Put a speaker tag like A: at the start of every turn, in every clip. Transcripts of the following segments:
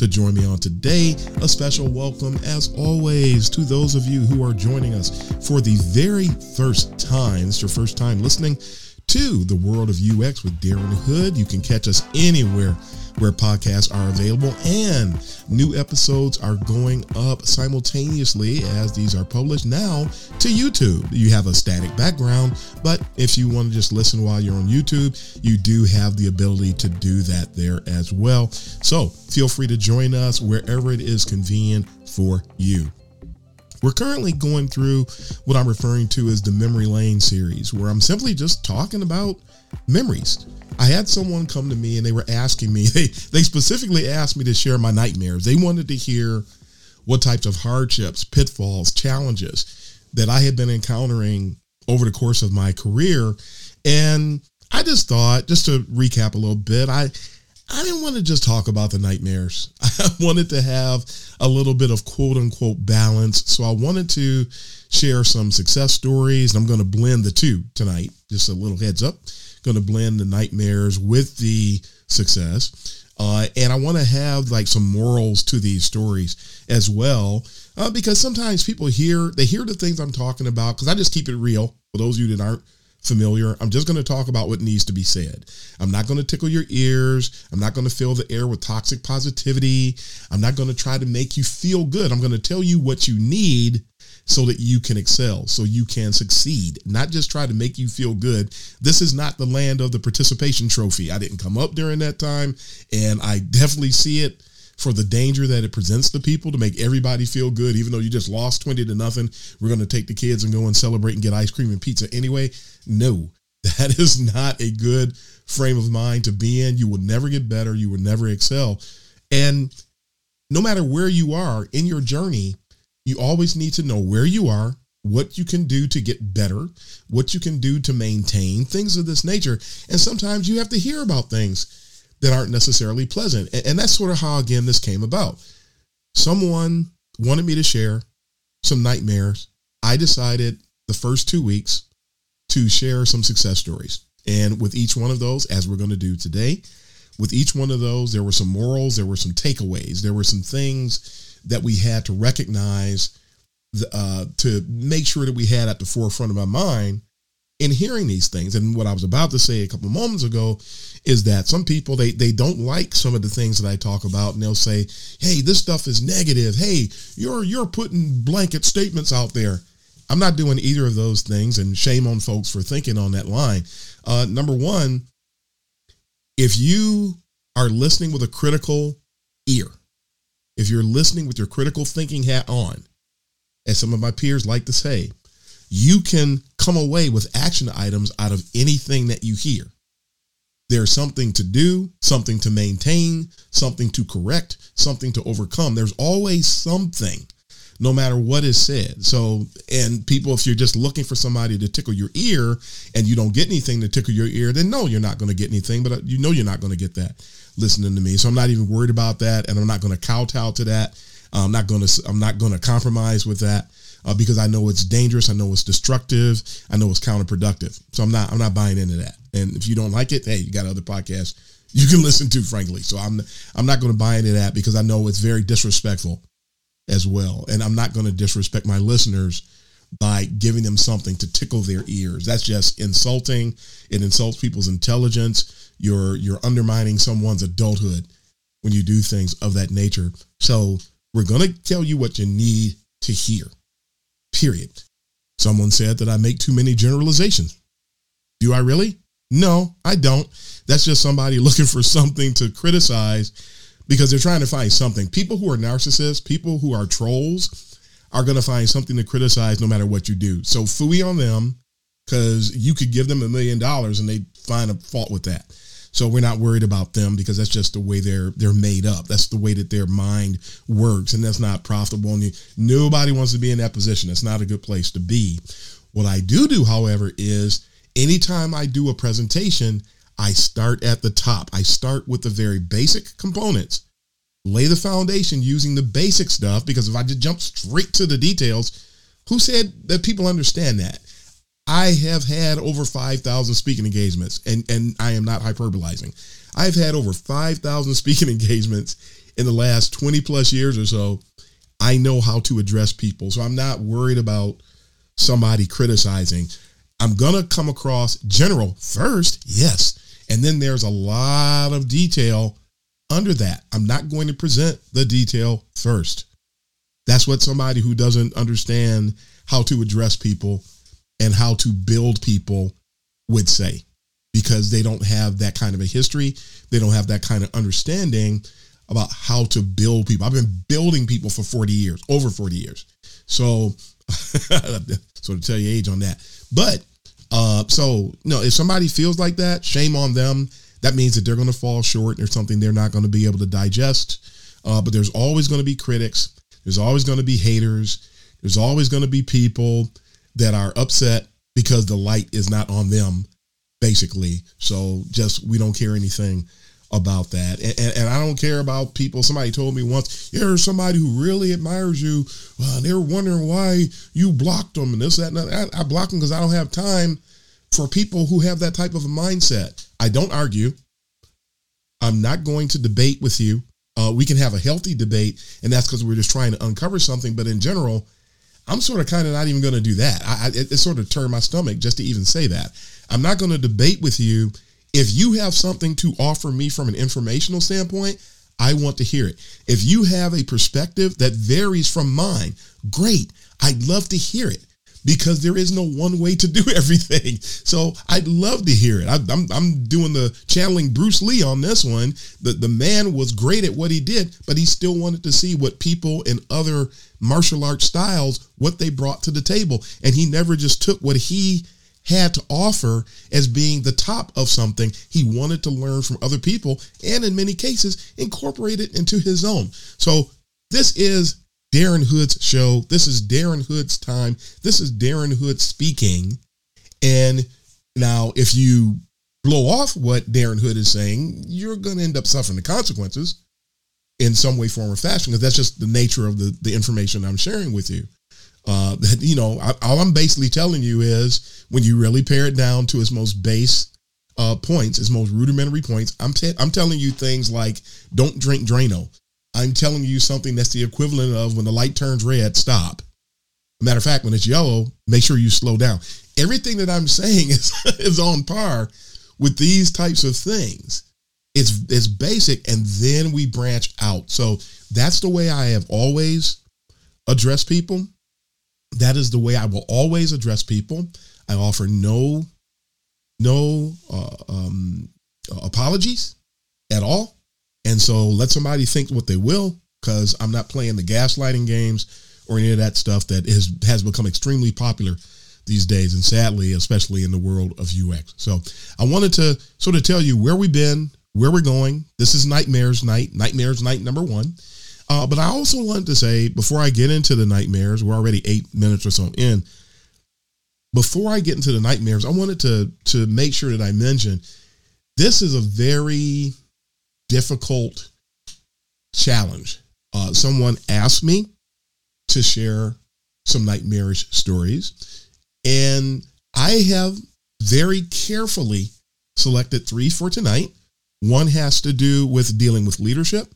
A: To join me on today. A special welcome, as always, to those of you who are joining us for the very first time. It's your first time listening to the World of UX with Darren Hood. You can catch us anywhere where podcasts are available, and new episodes are going up simultaneously as these are published now to YouTube. You have a static background, but if you want to just listen while you're on YouTube, you do have the ability to do that there as well. So feel free to join us wherever it is convenient for you. We're currently going through what I'm referring to as the Memory Lane series, where I'm simply just talking about memories. I had someone come to me and they were asking me, they, they specifically asked me to share my nightmares. They wanted to hear what types of hardships, pitfalls, challenges that I had been encountering over the course of my career. And I just thought, just to recap a little bit, I I didn't want to just talk about the nightmares. I wanted to have a little bit of quote unquote balance. So I wanted to share some success stories. And I'm going to blend the two tonight. Just a little heads up going to blend the nightmares with the success. Uh, and I want to have like some morals to these stories as well, uh, because sometimes people hear they hear the things I'm talking about. Because I just keep it real for those of you that aren't familiar. I'm just going to talk about what needs to be said. I'm not going to tickle your ears. I'm not going to fill the air with toxic positivity. I'm not going to try to make you feel good. I'm going to tell you what you need so that you can excel, so you can succeed, not just try to make you feel good. This is not the land of the participation trophy. I didn't come up during that time, and I definitely see it for the danger that it presents to people to make everybody feel good, even though you just lost 20 to nothing. We're going to take the kids and go and celebrate and get ice cream and pizza anyway. No, that is not a good frame of mind to be in. You will never get better. You will never excel. And no matter where you are in your journey, you always need to know where you are, what you can do to get better, what you can do to maintain, things of this nature. And sometimes you have to hear about things that aren't necessarily pleasant. And that's sort of how, again, this came about. Someone wanted me to share some nightmares. I decided the first two weeks to share some success stories. And with each one of those, as we're going to do today, with each one of those, there were some morals, there were some takeaways, there were some things that we had to recognize uh, to make sure that we had at the forefront of my mind in hearing these things. And what I was about to say a couple moments ago is that some people they they don't like some of the things that I talk about, and they'll say, "Hey, this stuff is negative. Hey, you're you're putting blanket statements out there." I'm not doing either of those things, and shame on folks for thinking on that line. Uh, number one, if you are listening with a critical ear, if you're listening with your critical thinking hat on, as some of my peers like to say, you can come away with action items out of anything that you hear. There's something to do, something to maintain, something to correct, something to overcome. There's always something, no matter what is said. So, and people, if you're just looking for somebody to tickle your ear and you don't get anything to tickle your ear, then no, you're not going to get anything, but uh, you know you're not going to get that listening to me. So I'm not even worried about that, and I'm not going to kowtow to that. I'm not going to I'm not going to compromise with that uh, because I know it's dangerous. I know it's destructive. I know it's counterproductive. So I'm not I'm not buying into that. And if you don't like it, hey, you got other podcasts you can listen to. Frankly, so I'm I'm not going to buy into that because I know it's very disrespectful as well, and I'm not going to disrespect my listeners by giving them something to tickle their ears. That's just insulting. It insults people's intelligence you're you're undermining someone's adulthood when you do things of that nature. So we're going to tell you what you need to hear. Period. Someone said that I make too many generalizations. Do I really? No, I don't. That's just somebody looking for something to criticize because they're trying to find something. People who are narcissists, people who are trolls, are going to find something to criticize no matter what you do. So fooey on them because you could give them a million dollars and they find a fault with that. So we're not worried about them because that's just the way they're they're made up. That's the way that their mind works, and that's not profitable. And you, nobody wants to be in that position. It's not a good place to be. What I do do, however, is anytime I do a presentation, I start at the top. I start with the very basic components, lay the foundation using the basic stuff. Because if I just jump straight to the details, who said that people understand that? I have had over 5,000 speaking engagements, and, and I am not hyperbolizing. I've had over 5,000 speaking engagements in the last 20 plus years or so. I know how to address people. So I'm not worried about somebody criticizing. I'm going to come across general first, yes. And then there's a lot of detail under that. I'm not going to present the detail first. That's what somebody who doesn't understand how to address people and how to build people would say because they don't have that kind of a history. They don't have that kind of understanding about how to build people. I've been building people for 40 years, over 40 years. So, sort of tell you age on that. But, uh, so, no, if somebody feels like that, shame on them. That means that they're going to fall short. And there's something they're not going to be able to digest. Uh, but there's always going to be critics. There's always going to be haters. There's always going to be people that are upset because the light is not on them, basically. So just we don't care anything about that. And, and, and, I don't care about people. Somebody told me once, there's somebody who really admires you. Uh, they're wondering why you blocked them and this, that, and that. I, I block them because I don't have time for people who have that type of a mindset. I don't argue. I'm not going to debate with you. Uh, we can have a healthy debate, and that's because we're just trying to uncover something. But in general, I'm sort of kind of not even going to do that. I, I, it, it sort of turned my stomach just to even say that. I'm not going to debate with you. If you have something to offer me from an informational standpoint, I want to hear it. If you have a perspective that varies from mine, great. I'd love to hear it because there is no one way to do everything. So I'd love to hear it. I, am I'm, I'm doing the channeling Bruce Lee on this one. The, the man was great at what he did, but he still wanted to see what people in other martial arts styles, what they brought to the table. And he never just took what he had to offer as being the top of something. He wanted to learn from other people and in many cases incorporate it into his own. So this is Darren Hood's show. This is Darren Hood's time. This is Darren Hood speaking. And now, if you blow off what Darren Hood is saying, you're going to end up suffering the consequences in some way, form, or fashion, because that's just the nature of the, the information I'm sharing with you. Uh, that, you know, I, all I'm basically telling you is when you really pare it down to its most base uh, points, its most rudimentary points, I'm, te- I'm telling you things like don't drink Drano. I'm telling you something that's the equivalent of when the light turns red, stop. Matter of fact, when it's yellow, make sure you slow down. Everything that I'm saying is, is on par with these types of things. It's it's basic, and then we branch out. So that's the way I have always addressed people. That is the way I will always address people. I offer no no uh, um, apologies at all. And so let somebody think what they will, because I'm not playing the gaslighting games or any of that stuff that is has become extremely popular these days, and sadly, especially in the world of UX. So I wanted to sort of tell you where we've been, where we're going. This is Nightmares Night, Nightmares Night number one. Uh, but I also wanted to say before I get into the nightmares, we're already eight minutes or so in. Before I get into the nightmares, I wanted to to make sure that I mention this is a very difficult challenge. Uh, someone asked me to share some nightmarish stories, and I have very carefully selected three for tonight. One has to do with dealing with leadership.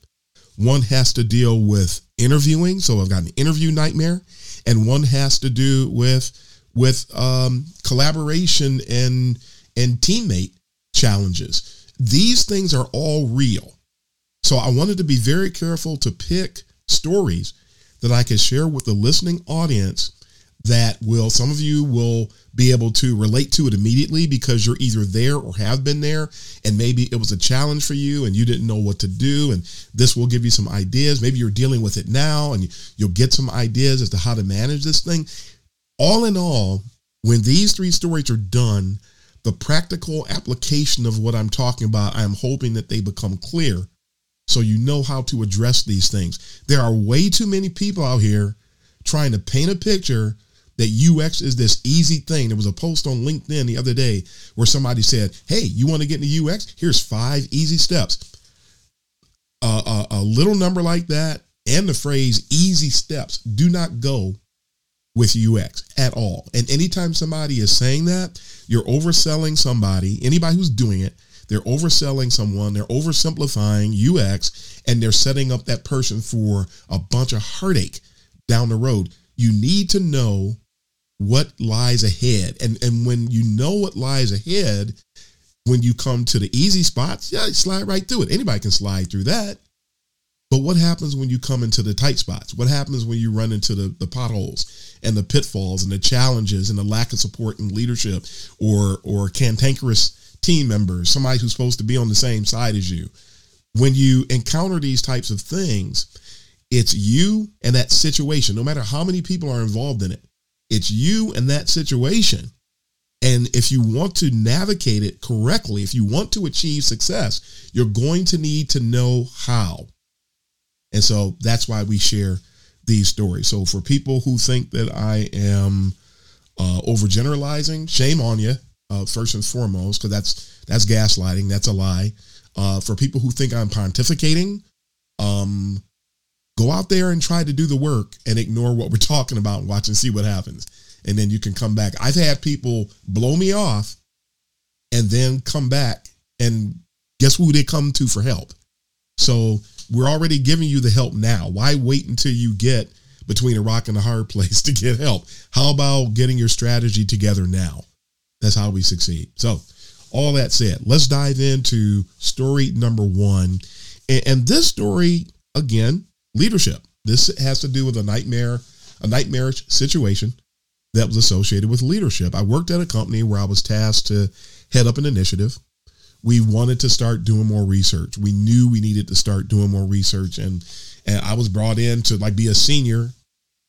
A: One has to deal with interviewing. So I've got an interview nightmare, and one has to do with with um, collaboration and and teammate challenges. These things are all real. So I wanted to be very careful to pick stories that I could share with the listening audience that will some of you will be able to relate to it immediately because you're either there or have been there. And maybe it was a challenge for you and you didn't know what to do. And this will give you some ideas. Maybe you're dealing with it now and you'll get some ideas as to how to manage this thing. All in all when these three stories are done the practical application of what i'm talking about i'm hoping that they become clear so you know how to address these things there are way too many people out here trying to paint a picture that UX is this easy thing. There was a post on LinkedIn the other day where somebody said, Hey, you want to get into UX? Here's five easy steps. Uh, a, a little number like that and the phrase easy steps do not go with UX at all. And anytime somebody is saying that, you're overselling somebody, anybody who's doing it, they're overselling someone, they're oversimplifying UX, and they're setting up that person for a bunch of heartache down the road. You need to know what lies ahead. And and when you know what lies ahead, when you come to the easy spots, yeah, slide right through it. Anybody can slide through that. But what happens when you come into the tight spots? What happens when you run into the, the potholes and the pitfalls and the challenges and the lack of support and leadership or or cantankerous team members, somebody who's supposed to be on the same side as you? When you encounter these types of things, it's you and that situation, no matter how many people are involved in it. It's you and that situation. And if you want to navigate it correctly, if you want to achieve success, you're going to need to know how. And so that's why we share these stories. So for people who think that I am uh, overgeneralizing, shame on you, uh, first and foremost, because that's that's gaslighting. That's a lie. Uh, for people who think I'm pontificating, um, Go out there and try to do the work and ignore what we're talking about and watch and see what happens. And then you can come back. I've had people blow me off and then come back and guess who they come to for help? So we're already giving you the help now. Why wait until you get between a rock and a hard place to get help? How about getting your strategy together now? That's how we succeed. So, all that said, let's dive into story number one. And, this story, again, leadership. This has to do with a nightmare, a nightmarish situation that was associated with leadership. I worked at a company where I was tasked to head up an initiative. We wanted to start doing more research. We knew we needed to start doing more research and and I was brought in to like be a senior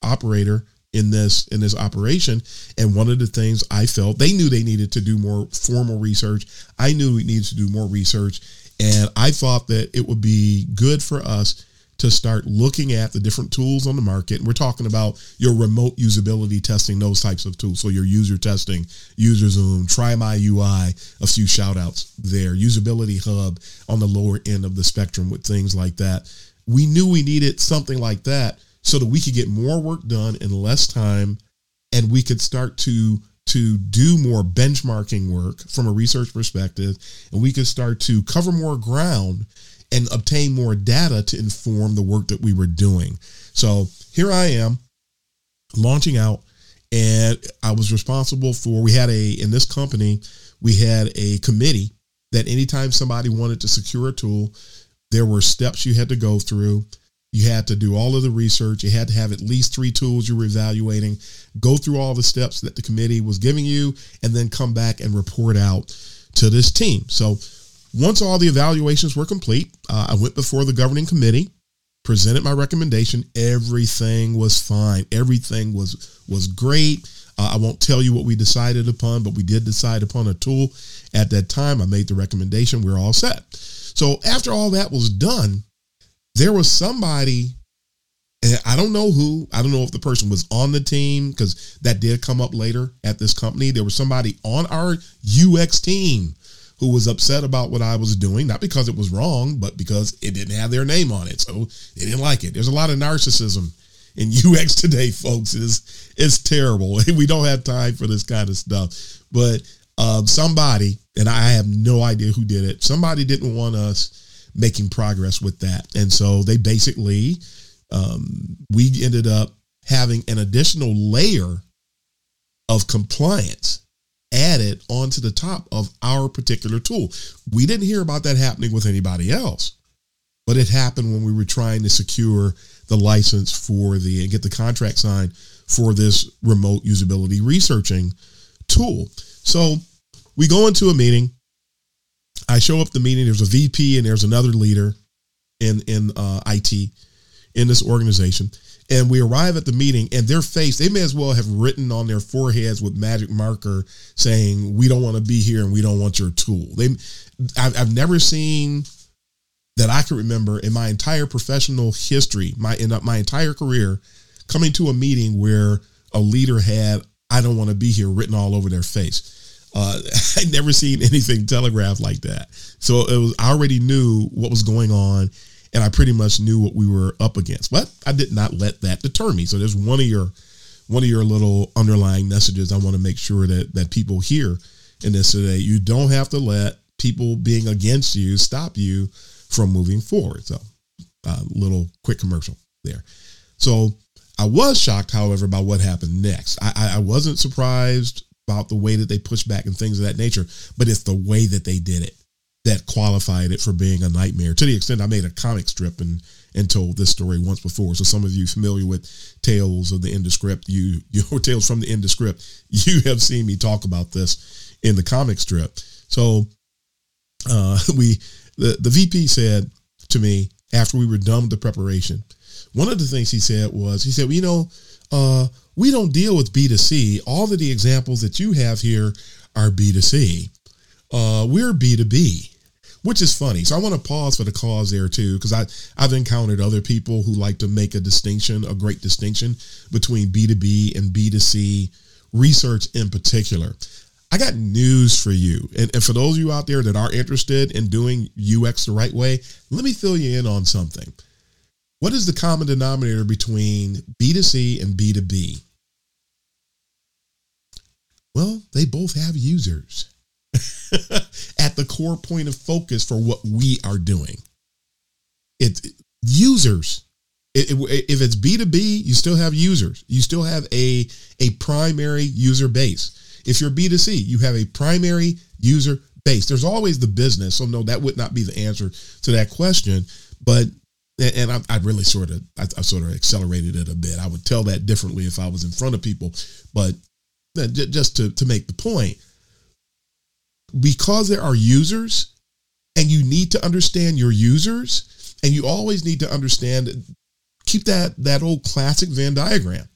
A: operator in this in this operation and one of the things I felt they knew they needed to do more formal research. I knew we needed to do more research and I thought that it would be good for us to start looking at the different tools on the market. And we're talking about your remote usability testing, those types of tools. So your UserTesting, UserZoom, TryMyUI, a few shout outs there, UsabilityHub on the lower end of the spectrum with things like that. We knew we needed something like that so that we could get more work done in less time and we could start to to do more benchmarking work from a research perspective and we could start to cover more ground and obtain more data to inform the work that we were doing. So here I am launching out and I was responsible for we had a in this company we had a committee that anytime somebody wanted to secure a tool there were steps you had to go through. You had to do all of the research. You had to have at least three tools you were evaluating go through all the steps that the committee was giving you and then come back and report out to this team. So once all the evaluations were complete, uh, I went before the governing committee, presented my recommendation. Everything was fine. Everything was was great. Uh, I won't tell you what we decided upon, but we did decide upon a tool. At that time, I made the recommendation. We we're all set. So after all that was done, there was somebody, and I don't know who. I don't know if the person was on the team because that did come up later at this company. There was somebody on our UX team who was upset about what I was doing, not because it was wrong, but because it didn't have their name on it. So they didn't like it. There's a lot of narcissism in UX today, folks. It's, it's terrible. We don't have time for this kind of stuff. But um, somebody, and I have no idea who did it, somebody didn't want us making progress with that. And so they basically, um, we ended up having an additional layer of compliance added onto the top of our particular tool. We didn't hear about that happening with anybody else, but it happened when we were trying to secure the license for the and get the contract signed for this remote usability researching tool. So we go into a meeting. I show up the meeting. There's a VP and there's another leader in in uh, IT in this organization. And we arrive at the meeting, and their face, they may as well have written on their foreheads with magic marker saying, We don't want to be here and we don't want your tool. They I've, I've never seen that I can remember in my entire professional history, my in my entire career, coming to a meeting where a leader had "I don't want to be here" written all over their face. Uh, I never seen anything telegraphed like that. So it was I already knew what was going on, and I pretty much knew what we were up against. But I did not let that deter me. So there's one of your one of your little underlying messages I want to make sure that that people hear in this today. You don't have to let people being against you stop you from moving forward. So, a little quick commercial there. So, I was shocked, however, about what happened next. I, I wasn't surprised about the way that they pushed back and things of that nature, but it's the way that they did it that qualified it for being a nightmare. To the extent I made a comic strip and and told this story once before. So some of you familiar with Tales of the Indescript, you your Tales from the Indescript, you have seen me talk about this in the comic strip. So uh, we the, the VP said to me after we were done with the preparation, one of the things he said was, he said, well, you know, uh, we don't deal with B2C. All of the examples that you have here are B2C. Uh, we're B2B, which is funny. So I want to pause for the cause there too, because I I've encountered other people who like to make a distinction, a great distinction between B2B and B2C research in particular. I got news for you. And, and for those of you out there that are interested in doing UX the right way, let me fill you in on something. What is the common denominator between B2C and B2B? Well, they both have users at the core point of focus for what we are doing. It's users. It, it, if it's B2B, you still have users. You still have a, a primary user base. If you're B2C, you have a primary user base. There's always the business. So no, that would not be the answer to that question. But and I, I really sort of I, I, sort of accelerated it a bit. I would tell that differently if I was in front of people, but uh, just to to make the point, because there are users, and you need to understand your users, and you always need to understand keep that that old classic Venn diagram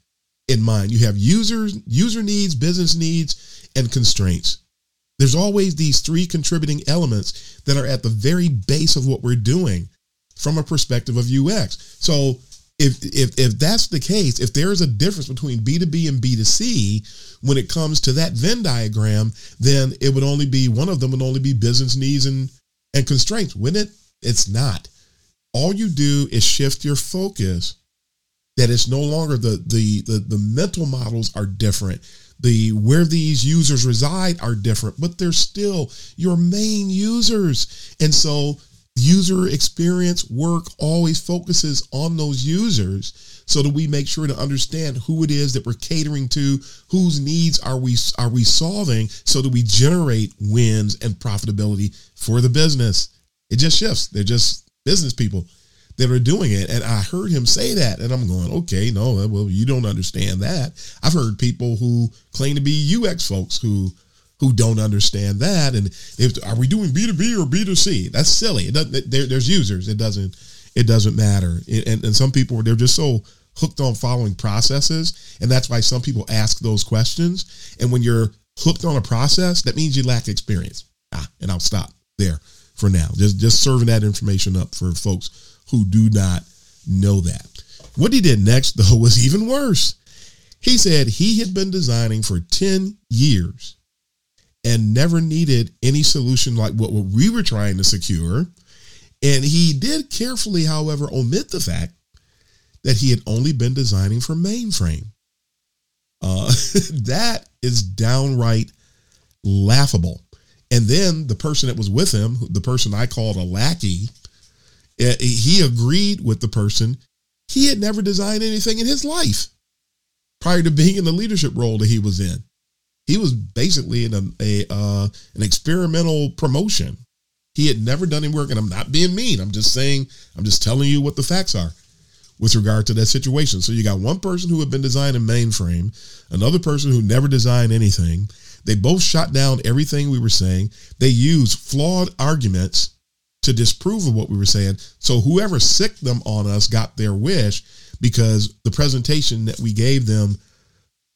A: in mind. You have users, user needs, business needs, and constraints. There's always these three contributing elements that are at the very base of what we're doing from a perspective of UX. So if if if that's the case, if there's a difference between B2B and B2C when it comes to that Venn diagram, then it would only be one of them would only be business needs and and constraints, wouldn't it? It's not. All you do is shift your focus that it's no longer the, the the the mental models are different the where these users reside are different but they're still your main users and so user experience work always focuses on those users so that we make sure to understand who it is that we're catering to whose needs are we are we solving so that we generate wins and profitability for the business it just shifts they're just business people that are doing it. And I heard him say that, and I'm going, okay, no, well, you don't understand that. I've heard people who claim to be UX folks who who don't understand that. And if are we doing B2B or B2C? That's silly. It doesn't, there, there's users. It doesn't it doesn't matter. and, and some people they're just so hooked on following processes, and that's why some people ask those questions. And when you're hooked on a process, that means you lack experience. Ah, and I'll stop there for now. Just just serving that information up for folks who do not know that. What he did next, though, was even worse. He said he had been designing for 10 years and never needed any solution like what we were trying to secure. And he did carefully, however, omit the fact that he had only been designing for mainframe. Uh, that is downright laughable. And then the person that was with him, the person I called a lackey, uh, he agreed with the person. He had never designed anything in his life prior to being in the leadership role that he was in. He was basically in a, a uh, an experimental promotion. He had never done any work, and I'm not being mean. I'm just saying, I'm just telling you what the facts are. with regard to that situation. So you got one person who had been designing mainframe, another person who never designed anything. They both shot down everything we were saying. They used flawed arguments to disprove of what we were saying. So whoever sicked them on us got their wish because the presentation that we gave them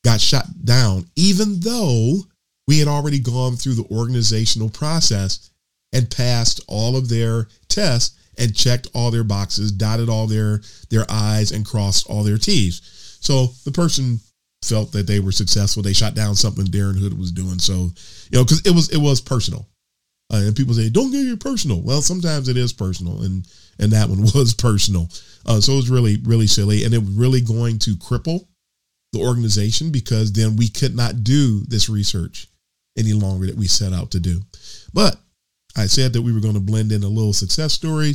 A: got shut down, even though we had already gone through the organizational process and passed all of their tests and checked all their boxes, dotted all their their I's and crossed all their T's. So the person felt that they were successful. They shot down something Darren Hood was doing. So, you know, because it was it was personal. Uh, and people say, "Don't get it personal." Well, sometimes it is personal, and and that one was personal. Uh, so it was really really silly, and it was really going to cripple the organization because then we could not do this research any longer that we set out to do. But I said that we were going to blend in a little success story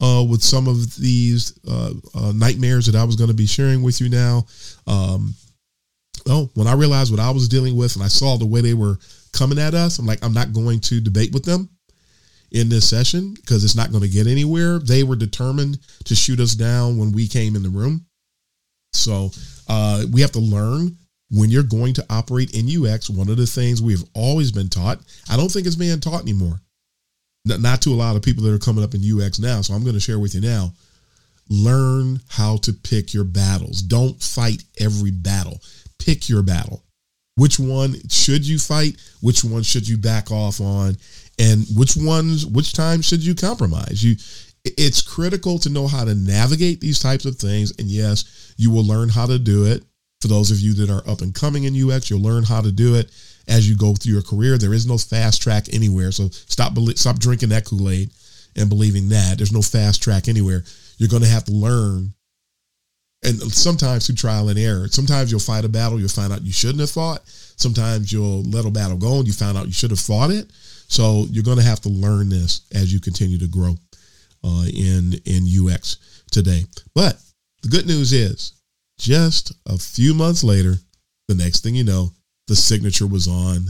A: uh, with some of these uh, uh, nightmares that I was going to be sharing with you now. Um, oh, when I realized what I was dealing with and I saw the way they were coming at us, I'm like, I'm not going to debate with them in this session because it's not going to get anywhere. They were determined to shoot us down when we came in the room. So uh, we have to learn when you're going to operate in UX. One of the things we've always been taught, I don't think it's being taught anymore, not to a lot of people that are coming up in UX now. So I'm going to share with you now. Learn how to pick your battles. Don't fight every battle. Pick your battle. Which one should you fight? Which one should you back off on? And which ones, which time should you compromise? You, it's critical to know how to navigate these types of things. And yes, you will learn how to do it. For those of you that are up and coming in UX, you'll learn how to do it as you go through your career. There is no fast track anywhere. So stop stop drinking that Kool-Aid and believing that. There's no fast track anywhere. You're going to have to learn and sometimes through trial and error. Sometimes you'll fight a battle, you'll find out you shouldn't have fought. Sometimes you'll let a battle go and you found out you should have fought it. So you're going to have to learn this as you continue to grow uh, in in UX today. But the good news is, just a few months later, the next thing you know, the signature was on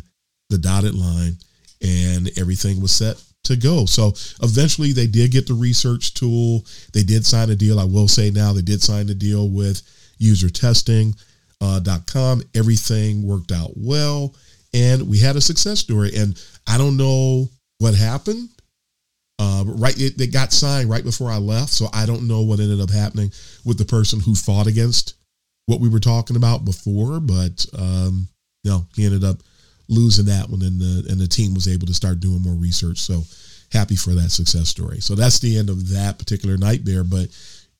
A: the dotted line and everything was set to go. So eventually they did get the research tool. They did sign a deal. I will say now they did sign a deal with UserTesting. Uh, .com. Everything worked out well, and we had a success story. And I don't know what happened. Uh, right, it, it got signed right before I left, so I don't know what ended up happening with the person who fought against what we were talking about before. But um, no, he ended up losing that one, and the and the team was able to start doing more research. So happy for that success story. So that's the end of that particular nightmare. But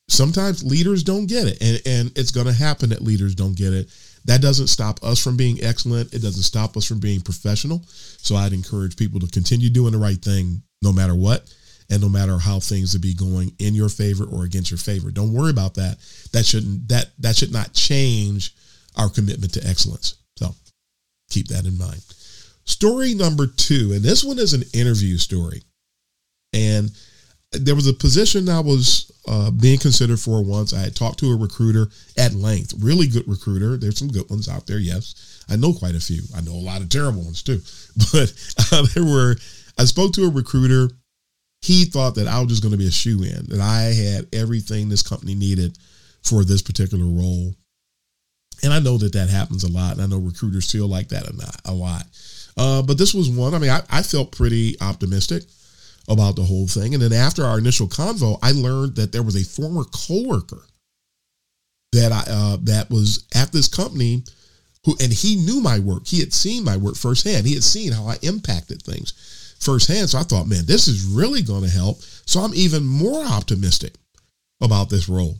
A: sometimes leaders don't get it, and and it's going to happen that leaders don't get it. That doesn't stop us from being excellent. It doesn't stop us from being professional. So I'd encourage people to continue doing the right thing no matter what and no matter how things would be going in your favor or against your favor. Don't worry about that. That shouldn't that that should not change our commitment to excellence. So keep that in mind. Story number two, and this one is an interview story. And there was a position I was uh, being considered for once. I had talked to a recruiter at length, really good recruiter. There's some good ones out there, yes. I know quite a few. I know a lot of terrible ones too. But uh, there were, I spoke to a recruiter. He thought that I was just going to be a shoe in, that I had everything this company needed for this particular role. And I know that that happens a lot. And I know recruiters feel like that a lot. Uh, but this was one, I mean, I, I felt pretty optimistic about the whole thing. And then after our initial convo, I learned that there was a former coworker that I uh, that was at this company who and he knew my work. He had seen my work firsthand. He had seen how I impacted things firsthand. So I thought, man, this is really going to help. So I'm even more optimistic about this role.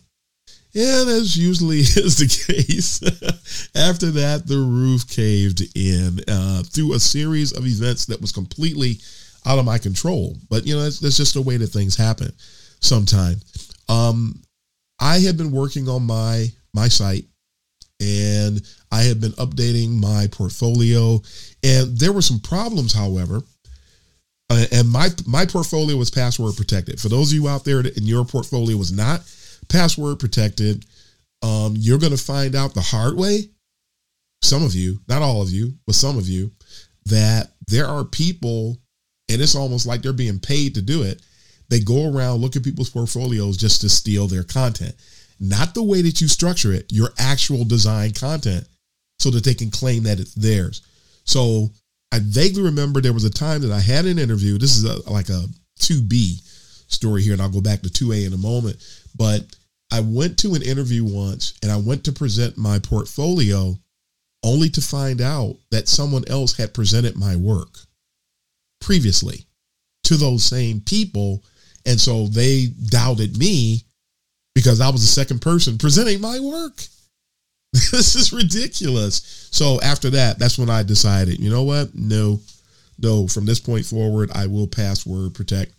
A: And as usually is the case, after that, the roof caved in uh, through a series of events that was completely out of my control. But you know, that's, that's just the way that things happen sometimes. Um, I had been working on my my site and I had been updating my portfolio and there were some problems however uh, and my my portfolio was password protected. For those of you out there that in your portfolio was not password protected, um, you're going to find out the hard way. Some of you, not all of you, but some of you, that there are people and it's almost like they're being paid to do it. They go around look at people's portfolios just to steal their content. not the way that you structure it, your actual design content, so that they can claim that it's theirs. So I vaguely remember there was a time that I had an interview. This is a, like a 2B story here, and I'll go back to 2A in a moment. But I went to an interview once and I went to present my portfolio only to find out that someone else had presented my work previously to those same people. And so they doubted me because I was the second person presenting my work. this is ridiculous. So after that, that's when I decided, you know what? No, no, from this point forward, I will password protect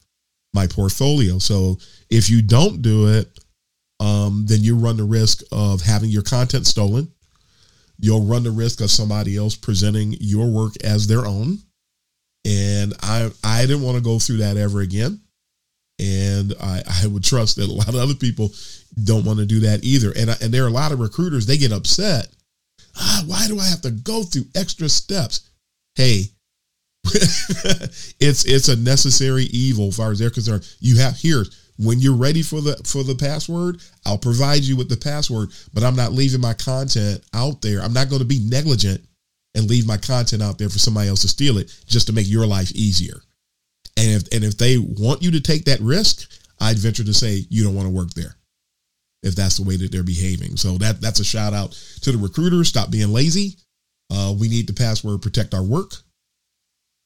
A: my portfolio. So if you don't do it, um, then you run the risk of having your content stolen. You'll run the risk of somebody else presenting your work as their own. And I I didn't want to go through that ever again. And I, I would trust that a lot of other people don't want to do that either. And, and there are a lot of recruiters, they get upset. Ah, why do I have to go through extra steps? Hey, it's it's a necessary evil as far as they're concerned. You have here when you're ready for the for the password, I'll provide you with the password, but I'm not leaving my content out there. I'm not going to be negligent and leave my content out there for somebody else to steal it just to make your life easier. And if and if they want you to take that risk, I'd venture to say you don't want to work there. If that's the way that they're behaving. So that that's a shout out to the recruiters. Stop being lazy. Uh, we need the password protect our work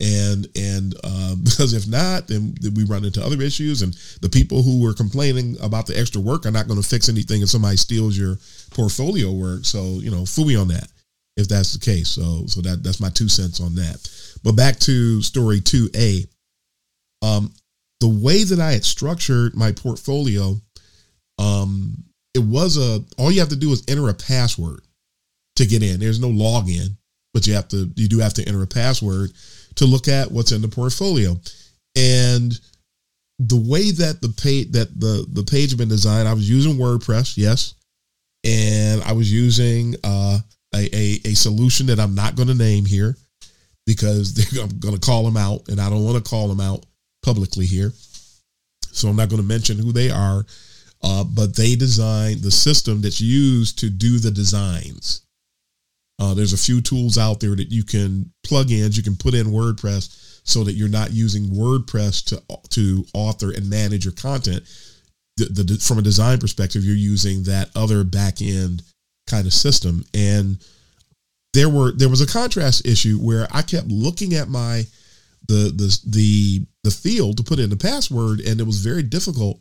A: and and uh, because if not, then, then, we run into other issues. And the people who were complaining about the extra work are not going to fix anything if somebody steals your portfolio work. So you know, fooey on that if that's the case. So so that that's my two cents on that. But back to story two A. Um, the way that I had structured my portfolio, um, it was a all you have to do is enter a password to get in. There's no login, but you have to you do have to enter a password to look at what's in the portfolio. And the way that the page that the the page had been designed, I was using WordPress, yes, and I was using uh, a, a, a solution that I'm not going to name here because I'm going to call them out, and I don't want to call them out publicly here, so I'm not going to mention who they are. Uh, but they designed the system that's used to do the designs. Uh, there's a few tools out there that you can plug in. You can put in WordPress so that you're not using WordPress to to author and manage your content. The, the, from a design perspective, you're using that other back end kind of system. And there were there was a contrast issue where I kept looking at my the the the the field to put in the password, and it was very difficult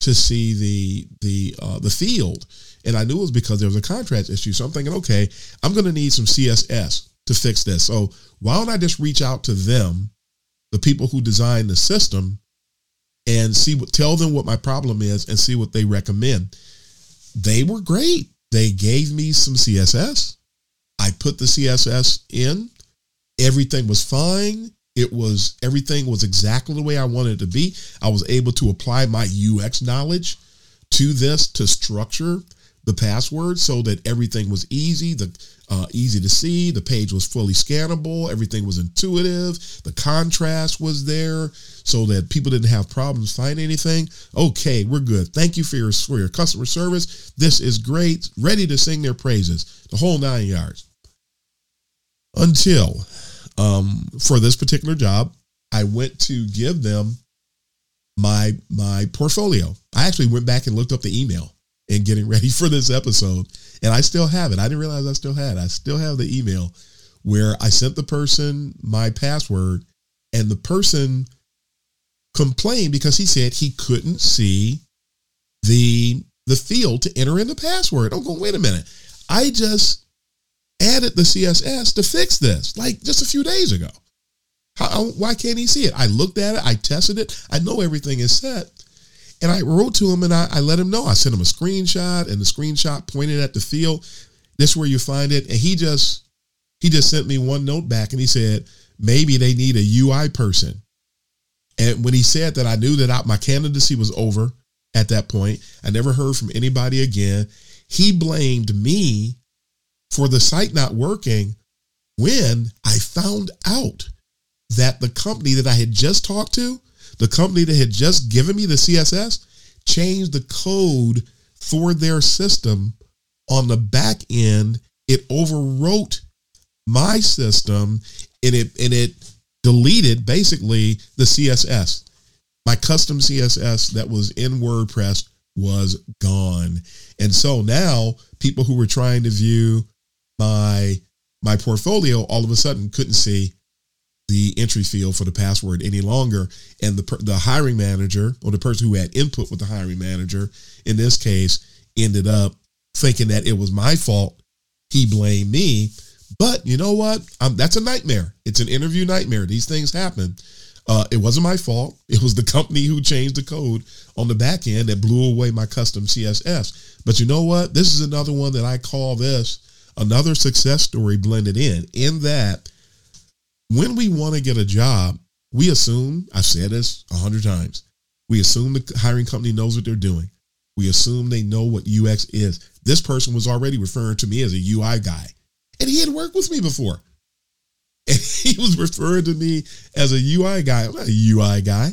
A: to see the the uh, the field and I knew it was because there was a contrast issue. So I'm thinking, okay, I'm going to need some CSS to fix this. So why don't I just reach out to them, the people who designed the system, and see what tell them what my problem is and see what they recommend. They were great. They gave me some CSS. I put the CSS in. Everything was fine. It was everything was exactly the way I wanted it to be. I was able to apply my UX knowledge to this to structure the password so that everything was easy, the uh, easy to see. The page was fully scannable. Everything was intuitive. The contrast was there so that people didn't have problems finding anything. Okay, we're good. Thank you for your for your customer service. This is great. Ready to sing their praises. The whole nine yards. Until um, for this particular job, I went to give them my my portfolio. I actually went back and looked up the email and getting ready for this episode. And I still have it. I didn't realize I still had. I still have the email where I sent the person my password and the person complained because he said he couldn't see the the field to enter in the password. I'm going, wait a minute. I just added the CSS to fix this like just a few days ago. How, why can't he see it? I looked at it. I tested it. I know everything is set. And I wrote to him and I, I let him know. I sent him a screenshot and the screenshot pointed at the field. This is where you find it. And he just he just sent me one note back and he said, maybe they need a UI person. And when he said that, I knew that I, my candidacy was over at that point. I never heard from anybody again. He blamed me for the site not working when I found out that the company that I had just talked to the company that had just given me the CSS changed the code for their system on the back end, it overwrote my system and it and it deleted basically the CSS. My custom CSS that was in WordPress was gone. And so now people who were trying to view my my portfolio all of a sudden couldn't see the entry field for the password any longer. And the the hiring manager or the person who had input with the hiring manager in this case ended up thinking that it was my fault. He blamed me. But you know what? Um, that's a nightmare. It's an interview nightmare. These things happen. Uh, it wasn't my fault. It was the company who changed the code on the back end that blew away my custom css but you know what? This is another one that i call this another success story blended in, in that when we want to get a job, we assume, I've said this a hundred times, we assume the hiring company knows what they're doing. We assume they know what UX is. This person was already referring to me as a UI guy, and he had worked with me before. And he was referring to me as a UI guy. I'm not a UI guy.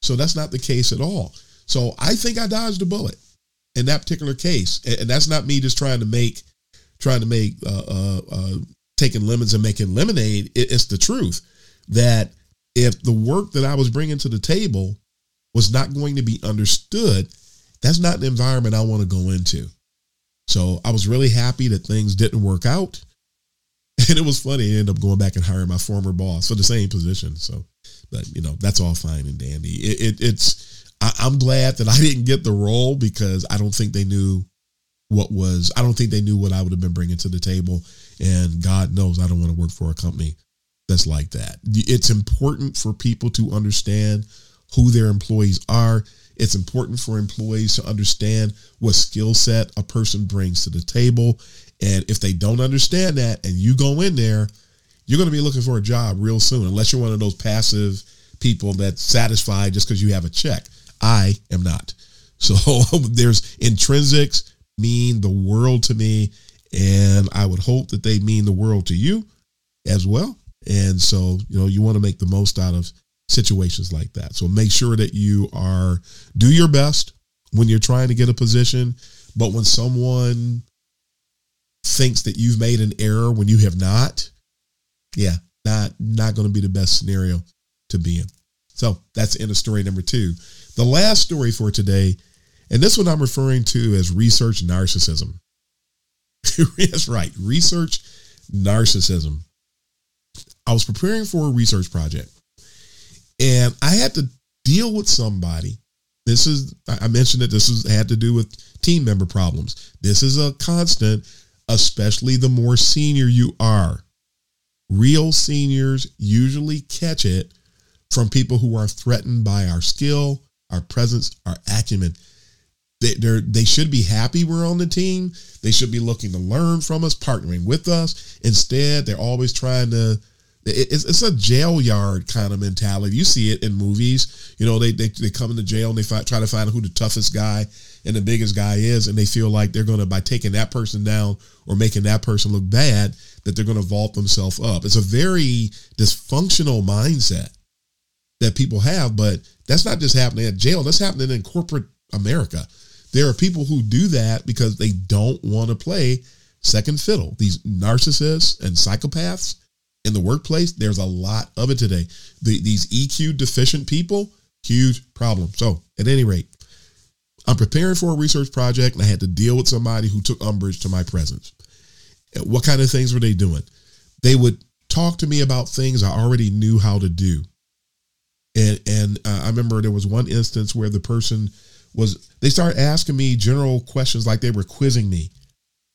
A: So that's not the case at all. So I think I dodged a bullet in that particular case. And that's not me just trying to make trying to make uh, uh, uh, taking lemons and making lemonade. It, it's the truth that if the work that I was bringing to the table was not going to be understood, that's not the environment I want to go into. So I was really happy that things didn't work out. And it was funny. I ended up going back and hiring my former boss for the same position. So, but you know, that's all fine and dandy. It, it, it's, I, I'm glad that I didn't get the role because I don't think they knew what was I don't think they knew what I would have been bringing to the table and God knows I don't want to work for a company that's like that. It's important for people to understand who their employees are. It's important for employees to understand what skill set a person brings to the table. And if they don't understand that and you go in there, you're going to be looking for a job real soon, unless you're one of those passive people that's satisfied just because you have a check. I am not. So there's intrinsics mean the world to me. And I would hope that they mean the world to you as well. And so, you know, you want to make the most out of situations like that. So make sure that you are, do your best when you're trying to get a position. But when someone thinks that you've made an error when you have not, yeah, not not going to be the best scenario to be in. So that's the end of story number two. The last story for today and this one I'm referring to as research narcissism. That's right, research narcissism. I was preparing for a research project and I had to deal with somebody. This is, I mentioned that this is, had to do with team member problems. This is a constant, especially the more senior you are. Real seniors usually catch it from people who are threatened by our skill, our presence, our acumen they they they should be happy we're on the team. They should be looking to learn from us, partnering with us. Instead, they're always trying to. It's, it's a jail yard kind of mentality. You see it in movies. You know, they they, they come into jail and they try to find who the toughest guy and the biggest guy is, and they feel like they're going to by taking that person down or making that person look bad that they're going to vault themselves up. It's a very dysfunctional mindset that people have, but that's not just happening at jail. That's happening in corporate America. There are people who do that because they don't want to play second fiddle. These narcissists and psychopaths in the workplace, there's a lot of it today. The, these EQ deficient people, huge problem. So, at any rate, I'm preparing for a research project and I had to deal with somebody who took umbrage to my presence. What kind of things were they doing? They would talk to me about things I already knew how to do. And and uh, I remember there was one instance where the person was they started asking me general questions like they were quizzing me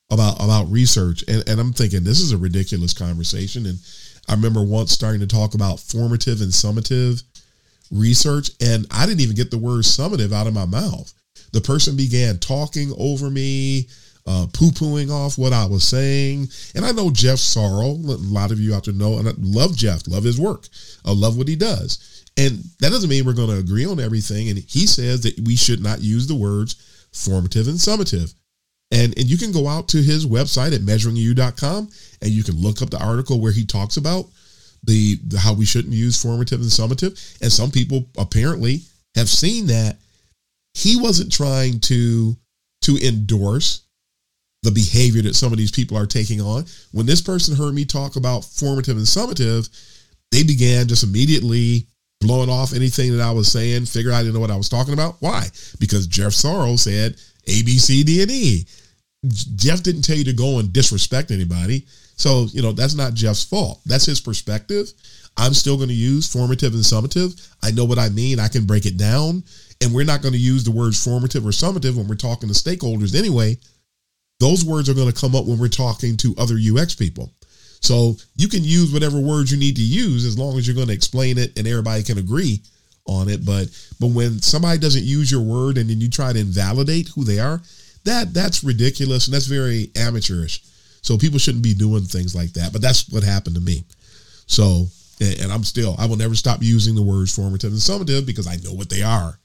A: about about research. And, and i'm thinking this is a ridiculous conversation. And i remember once starting to talk about formative and summative research and i didn't even get the word summative out of my mouth. The person began talking over me uh, poo-pooing off what i was saying. And i know Jeff Sauro a lot of you out there know and i love jeff love his work. I love what he does and that doesn't mean we're going to agree on everything. And he says that we should not use the words formative and summative. And, and you can go out to his website at measuringu.com and you can look up the article where he talks about the, the how we shouldn't use formative and summative. And some people apparently have seen that he wasn't trying to to endorse the behavior that some of these people are taking on. When this person heard me talk about formative and summative, they began just immediately blowing off anything that I was saying, figured I didn't know what I was talking about. Why? Because Jeff Sauro said A, B, C, D, and E. Jeff didn't tell you to go and disrespect anybody. So, you know, that's not Jeff's fault. That's his perspective. I'm still going to use formative and summative. I know what I mean. I can break it down. And we're not going to use the words formative or summative when we're talking to stakeholders anyway. Those words are going to come up when we're talking to other UX people. So you can use whatever words you need to use as long as you're going to explain it and everybody can agree on it. But but when somebody doesn't use your word and then you try to invalidate who they are, that that's ridiculous and that's very amateurish. So people shouldn't be doing things like that. But that's what happened to me. So and I'm still I will never stop using the words formative and summative because I know what they are.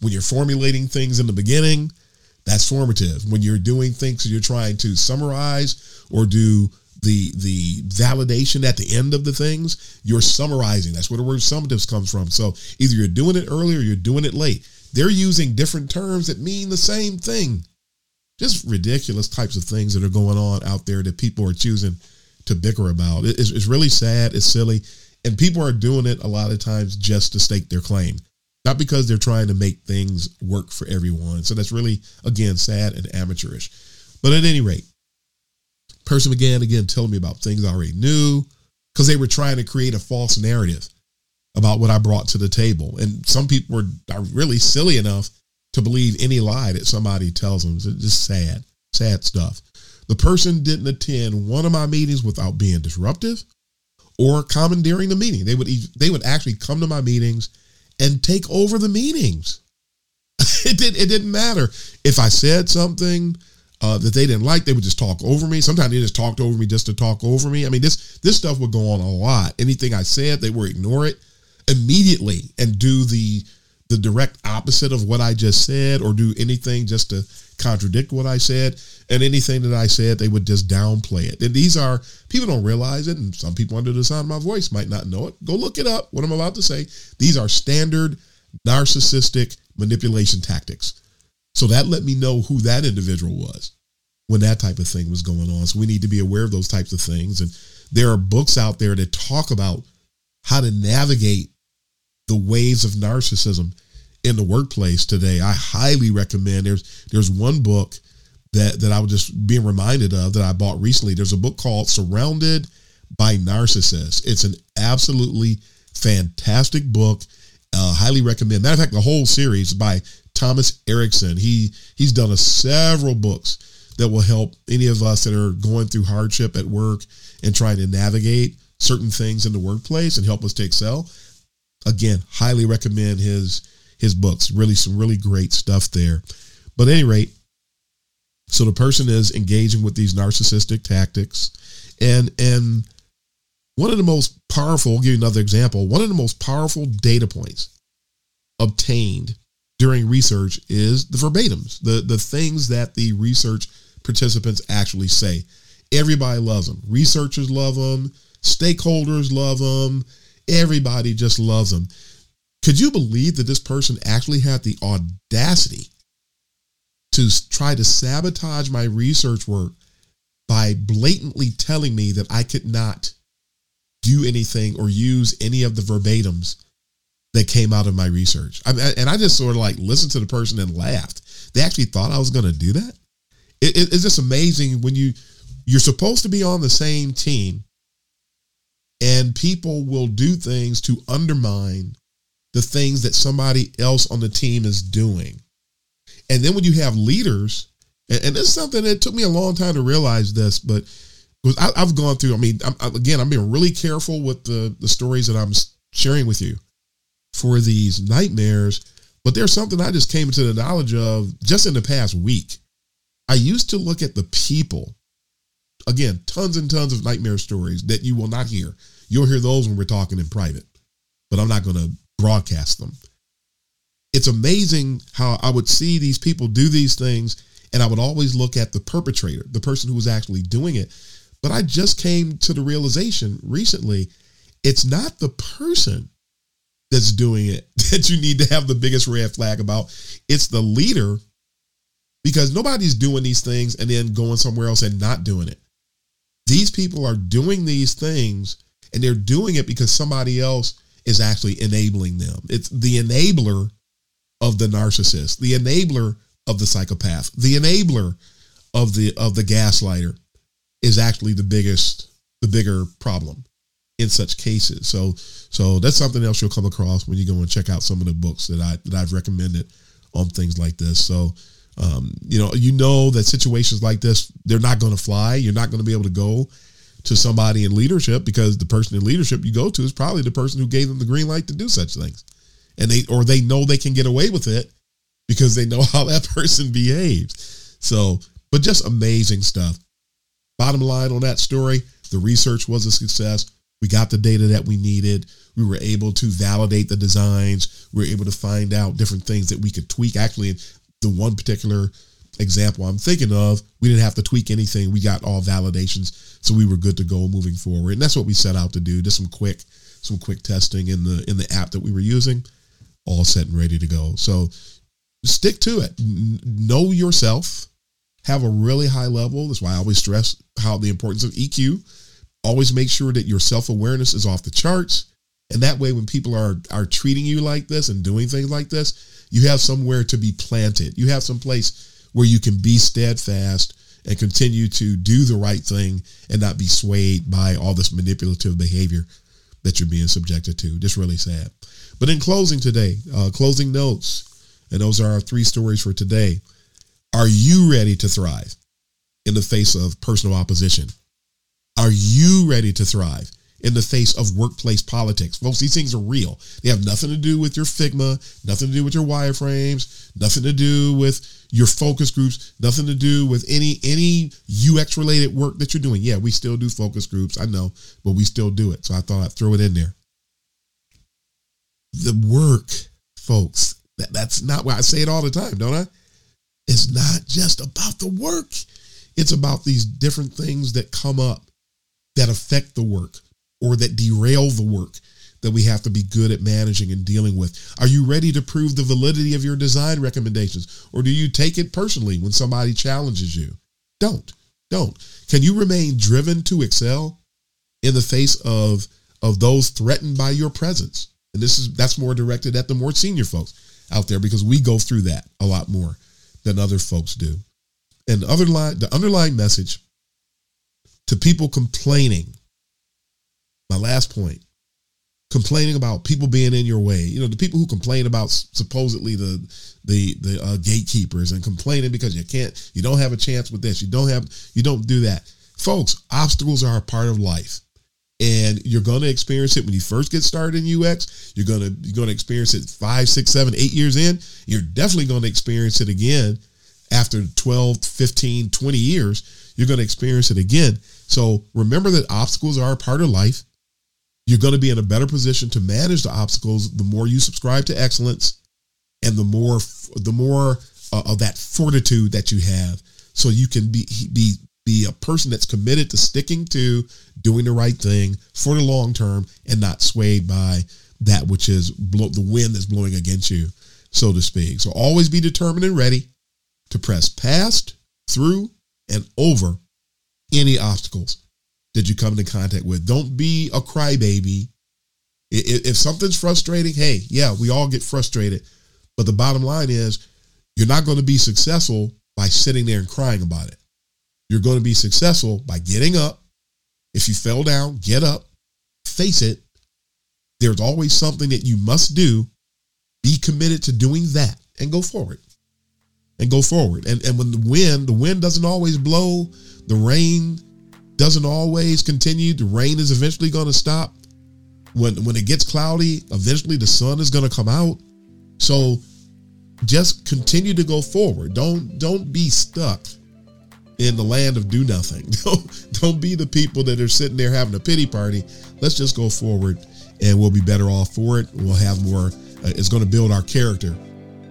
A: When you're formulating things in the beginning, that's formative. When you're doing things you're trying to summarize or do the the validation at the end of the things, you're summarizing. That's where the word summatives comes from. So either you're doing it early or you're doing it late. They're using different terms that mean the same thing. Just ridiculous types of things that are going on out there that people are choosing to bicker about. It's, it's really sad. It's silly. And people are doing it a lot of times just to stake their claim, not because they're trying to make things work for everyone. So that's really, again, sad and amateurish. But at any rate, person began again telling me about things I already knew because they were trying to create a false narrative about what I brought to the table. And some people were are really silly enough to believe any lie that somebody tells them. It's just sad, sad stuff. The person didn't attend one of my meetings without being disruptive or commandeering the meeting. They would they would actually come to my meetings and take over the meetings. it did it didn't matter if I said something uh, that they didn't like. They would just talk over me. Sometimes they just talked over me just to talk over me. I mean, this this stuff would go on a lot. Anything I said, they would ignore it immediately and do the the direct opposite of what I just said, or do anything just to contradict what I said. And anything that I said, they would just downplay it. And these are people don't realize it, and some people under the sound of my voice might not know it. Go look it up. What I'm about to say. These are standard narcissistic manipulation tactics. So that let me know who that individual was when that type of thing was going on. So we need to be aware of those types of things. And there are books out there that talk about how to navigate the waves of narcissism in the workplace today. I highly recommend. There's there's one book that that I was just being reminded of that I bought recently. There's a book called Surrounded by Narcissists. It's an absolutely fantastic book. Uh, highly recommend. Matter of fact, the whole series by Thomas Erikson. He he's done a several books that will help any of us that are going through hardship at work and trying to navigate certain things in the workplace and help us to excel. Again, highly recommend his his books. Really some really great stuff there. But at any rate, so the person is engaging with these narcissistic tactics and and one of the most powerful, I'll give you another example, one of the most powerful data points obtained during research is the verbatims, the, the things that the research participants actually say. Everybody loves them. Researchers love them. Stakeholders love them. Everybody just loves them. Could you believe that this person actually had the audacity to try to sabotage my research work by blatantly telling me that I could not do anything or use any of the verbatims that came out of my research. I and I just sort of like listened to the person and laughed. They actually thought I was going to do that. It, it, it's just amazing when you you're supposed to be on the same team, and people will do things to undermine the things that somebody else on the team is doing. And then when you have leaders, and, and this is something that took me a long time to realize this, but I, have gone through. I mean, I'm, again, I'm being really careful with the the stories that I'm sharing with you for these nightmares. But there's something I just came to the knowledge of just in the past week. I used to look at the people. Again, tons and tons of nightmare stories that you will not hear. You'll hear those when we're talking in private, but I'm not going to broadcast them. It's amazing how I would see these people do these things, and I would always look at the perpetrator, the person who was actually doing it. But I just came to the realization recently it's not the person that's doing it that you need to have the biggest red flag about. It's the leader because nobody's doing these things and then going somewhere else and not doing it. These people are doing these things and they're doing it because somebody else is actually enabling them. It's the enabler of the narcissist, the enabler of the psychopath, the enabler of the of the gaslighter is actually the biggest the bigger problem in such cases. So so that's something else you'll come across when you go and check out some of the books that I that I've recommended on things like this. So um, you know, you know that situations like this, they're not going to fly. You're not going to be able to go to somebody in leadership because the person in leadership you go to is probably the person who gave them the green light to do such things. And they or they know they can get away with it because they know how that person behaves. So, but just amazing stuff. Bottom line on that story, the research was a success. We got the data that we needed. We were able to validate the designs. We were able to find out different things that we could tweak. Actually, the one particular example I'm thinking of, we didn't have to tweak anything. We got all validations, so we were good to go moving forward. And that's what we set out to do. Just some quick, some quick testing in the in the app that we were using, all set and ready to go. So stick to it. Know yourself. Have a really high level. That's why I always stress how the importance of EQ always make sure that your self-awareness is off the charts and that way when people are are treating you like this and doing things like this you have somewhere to be planted. You have some place where you can be steadfast and continue to do the right thing and not be swayed by all this manipulative behavior that you're being subjected to. Just really sad. But in closing today uh, closing notes and those are our three stories for today. Are you ready to thrive in the face of personal opposition? Are you ready to thrive in the face of workplace politics? Folks, these things are real. They have nothing to do with your Figma, nothing to do with your wireframes, nothing to do with your focus groups, nothing to do with any any UX related work that you're doing. Yeah, we still do focus groups, I know, but we still do it. So I thought I'd throw it in there. The work, folks, that, that's not why I say it all the time, don't I? It's not just about the work. It's about these different things that come up that affect the work or that derail the work that we have to be good at managing and dealing with? Are you ready to prove the validity of your design recommendations? Or do you take it personally when somebody challenges you? Don't. Don't. Can you remain driven to excel in the face of, of those threatened by your presence? And this is that's more directed at the more senior folks out there because we go through that a lot more than other folks do. And the underlying the underlying message to people complaining. My last point complaining about people being in your way. You know, the people who complain about supposedly the the the uh, gatekeepers and complaining because you can't, you don't have a chance with this, you don't have, you don't do that, folks. Obstacles are a part of life, and you're going to experience it when you first get started in UX. You're gonna you're gonna experience it five, six, seven, eight years in. You're definitely going to experience it again after 12, 15, 20 years. You're going to experience it again so remember that obstacles are a part of life. You're going to be in a better position to manage the obstacles the more you subscribe to excellence and the more the more uh, of that fortitude that you have. So you can be be be a person that's committed to sticking to doing the right thing for the long term and not swayed by that which is blow, the wind that's blowing against you so to speak. So always be determined and ready to press past through and over any obstacles that you come into contact with. Don't be a crybaby. If something's frustrating, hey, yeah, we all get frustrated. But the bottom line is, you're not going to be successful by sitting there and crying about it. You're going to be successful by getting up. If you fell down, get up, face it. There's always something that you must do. Be committed to doing that and go forward. And go forward. And, and when the wind, the wind doesn't always blow the rain doesn't always continue. The rain is eventually going to stop. When when it gets cloudy, eventually the sun is going to come out. So just continue to go forward. Don't don't be stuck in the land of do nothing. Don't don't be the people that are sitting there having a pity party. Let's just go forward and we'll be better off for it. We'll have more uh, it's going to build our character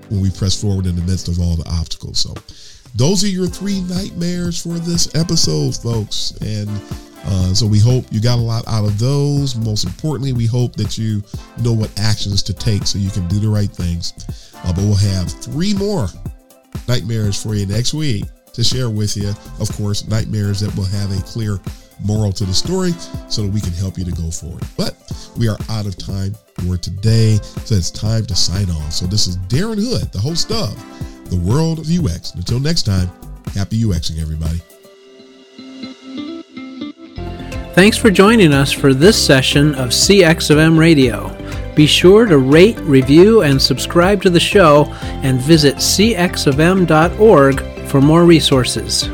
A: when we press forward in the midst of all the obstacles. So those are your three nightmares for this episode, folks. And uh, so we hope you got a lot out of those. Most importantly, we hope that you know what actions to take so you can do the right things. Uh, but we'll have three more nightmares for you next week to share with you. Of course, nightmares that will have a clear moral to the story so that we can help you to go forward. But we are out of time for today, so it's time to sign off. So this is Darren Hood, the host of The World of UX. Until next time, happy UXing, everybody.
B: Thanks for joining us for this session of CX of M Radio. Be sure to rate, review, and subscribe to the show and visit cxofm.org for more resources.